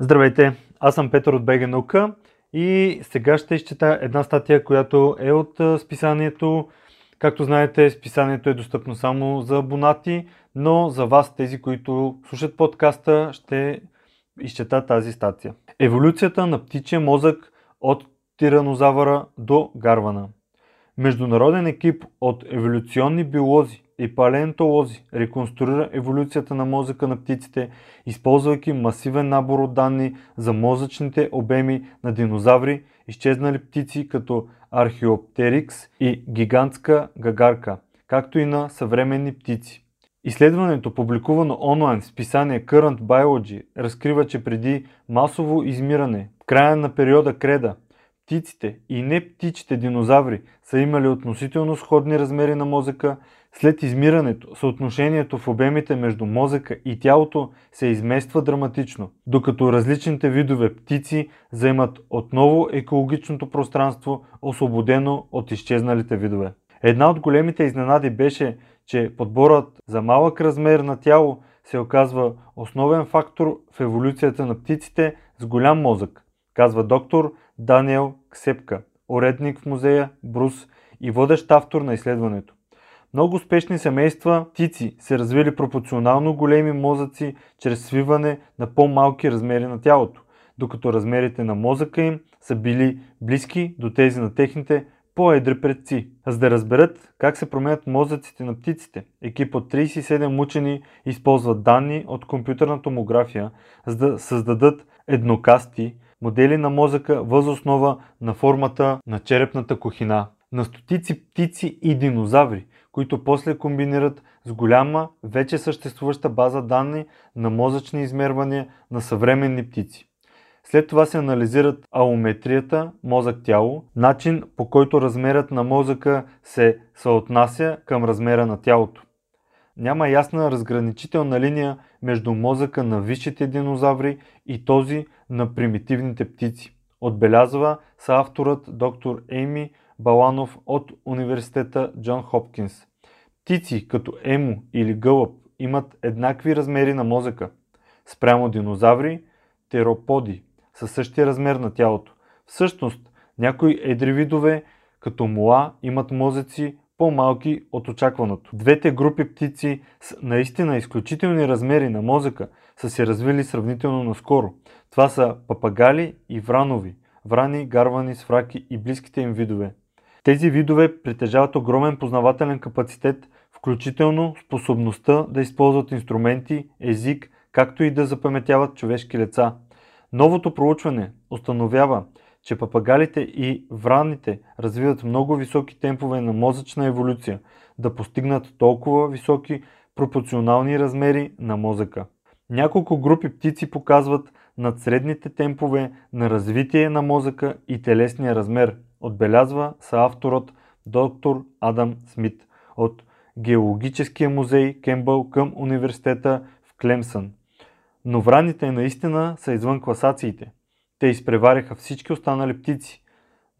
Здравейте, аз съм Петър от БГ Наука и сега ще изчета една статия, която е от списанието. Както знаете, списанието е достъпно само за абонати, но за вас, тези, които слушат подкаста, ще изчета тази статия. Еволюцията на птичия мозък от тиранозавъра до гарвана. Международен екип от еволюционни биолози и палеонтолози реконструира еволюцията на мозъка на птиците, използвайки масивен набор от данни за мозъчните обеми на динозаври, изчезнали птици като Археоптерикс и гигантска гагарка, както и на съвременни птици. Изследването, публикувано онлайн в списание Current Biology, разкрива, че преди масово измиране, в края на периода Креда, птиците и не птичите динозаври са имали относително сходни размери на мозъка, след измирането съотношението в обемите между мозъка и тялото се измества драматично, докато различните видове птици заемат отново екологичното пространство, освободено от изчезналите видове. Една от големите изненади беше, че подборът за малък размер на тяло се оказва основен фактор в еволюцията на птиците с голям мозък, казва доктор Даниел Ксепка, уредник в музея Брус и водещ автор на изследването. Много успешни семейства птици се развили пропорционално големи мозъци чрез свиване на по-малки размери на тялото, докато размерите на мозъка им са били близки до тези на техните по-едри предци. За да разберат как се променят мозъците на птиците, екип от 37 учени използват данни от компютърна томография, за да създадат еднокасти модели на мозъка въз основа на формата на черепната кухина. На стотици птици и динозаври, които после комбинират с голяма, вече съществуваща база данни на мозъчни измервания на съвременни птици. След това се анализират аометрията мозък-тяло, начин по който размерът на мозъка се съотнася към размера на тялото. Няма ясна разграничителна линия между мозъка на висшите динозаври и този на примитивните птици. Отбелязва са авторът доктор Ейми Баланов от университета Джон Хопкинс. Птици като емо или гълъб имат еднакви размери на мозъка. Спрямо динозаври, тероподи със същия размер на тялото. Всъщност, някои едри видове, като муа, имат мозъци по-малки от очакваното. Двете групи птици с наистина изключителни размери на мозъка са се развили сравнително наскоро. Това са папагали и вранови, врани, гарвани, свраки и близките им видове. Тези видове притежават огромен познавателен капацитет, включително способността да използват инструменти, език, както и да запаметяват човешки лица. Новото проучване установява, че папагалите и враните развиват много високи темпове на мозъчна еволюция, да постигнат толкова високи пропорционални размери на мозъка. Няколко групи птици показват над средните темпове на развитие на мозъка и телесния размер, отбелязва са авторът доктор Адам Смит от Геологическия музей Кембъл към университета в Клемсън. Но враните наистина са извън класациите. Те изпревариха всички останали птици.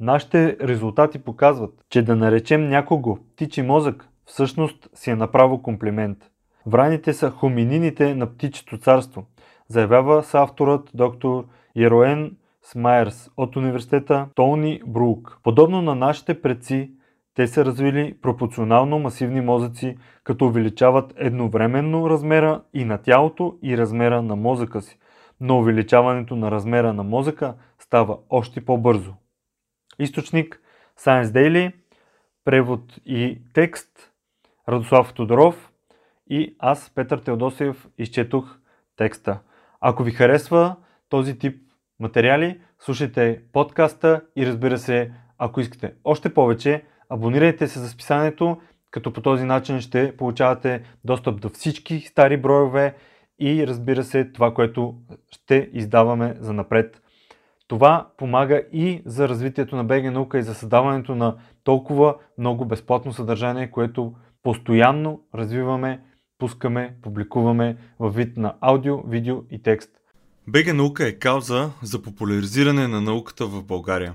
Нашите резултати показват, че да наречем някого птичи мозък, всъщност си е направо комплимент. Враните са хоминините на птичето царство, заявява с авторът доктор Ероен Смайерс от университета Тони Брук. Подобно на нашите предци, те са развили пропорционално масивни мозъци, като увеличават едновременно размера и на тялото и размера на мозъка си, но увеличаването на размера на мозъка става още по-бързо. Източник Science Daily, превод и текст Радослав Тодоров и аз, Петър Теодосиев, изчетох текста. Ако ви харесва този тип материали, слушайте подкаста и разбира се, ако искате още повече, абонирайте се за списанието, като по този начин ще получавате достъп до всички стари броеве и разбира се това, което ще издаваме за напред. Това помага и за развитието на БГ наука и за създаването на толкова много безплатно съдържание, което постоянно развиваме, пускаме, публикуваме във вид на аудио, видео и текст. БГ наука е кауза за популяризиране на науката в България.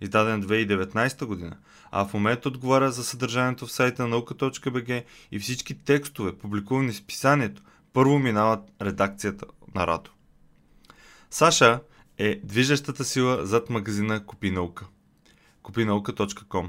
издаден 2019 година, а в момента отговаря за съдържанието в сайта на и всички текстове, публикувани в писанието, първо минават редакцията на Радо. Саша е движещата сила зад магазина Купи наука. Купинаука.com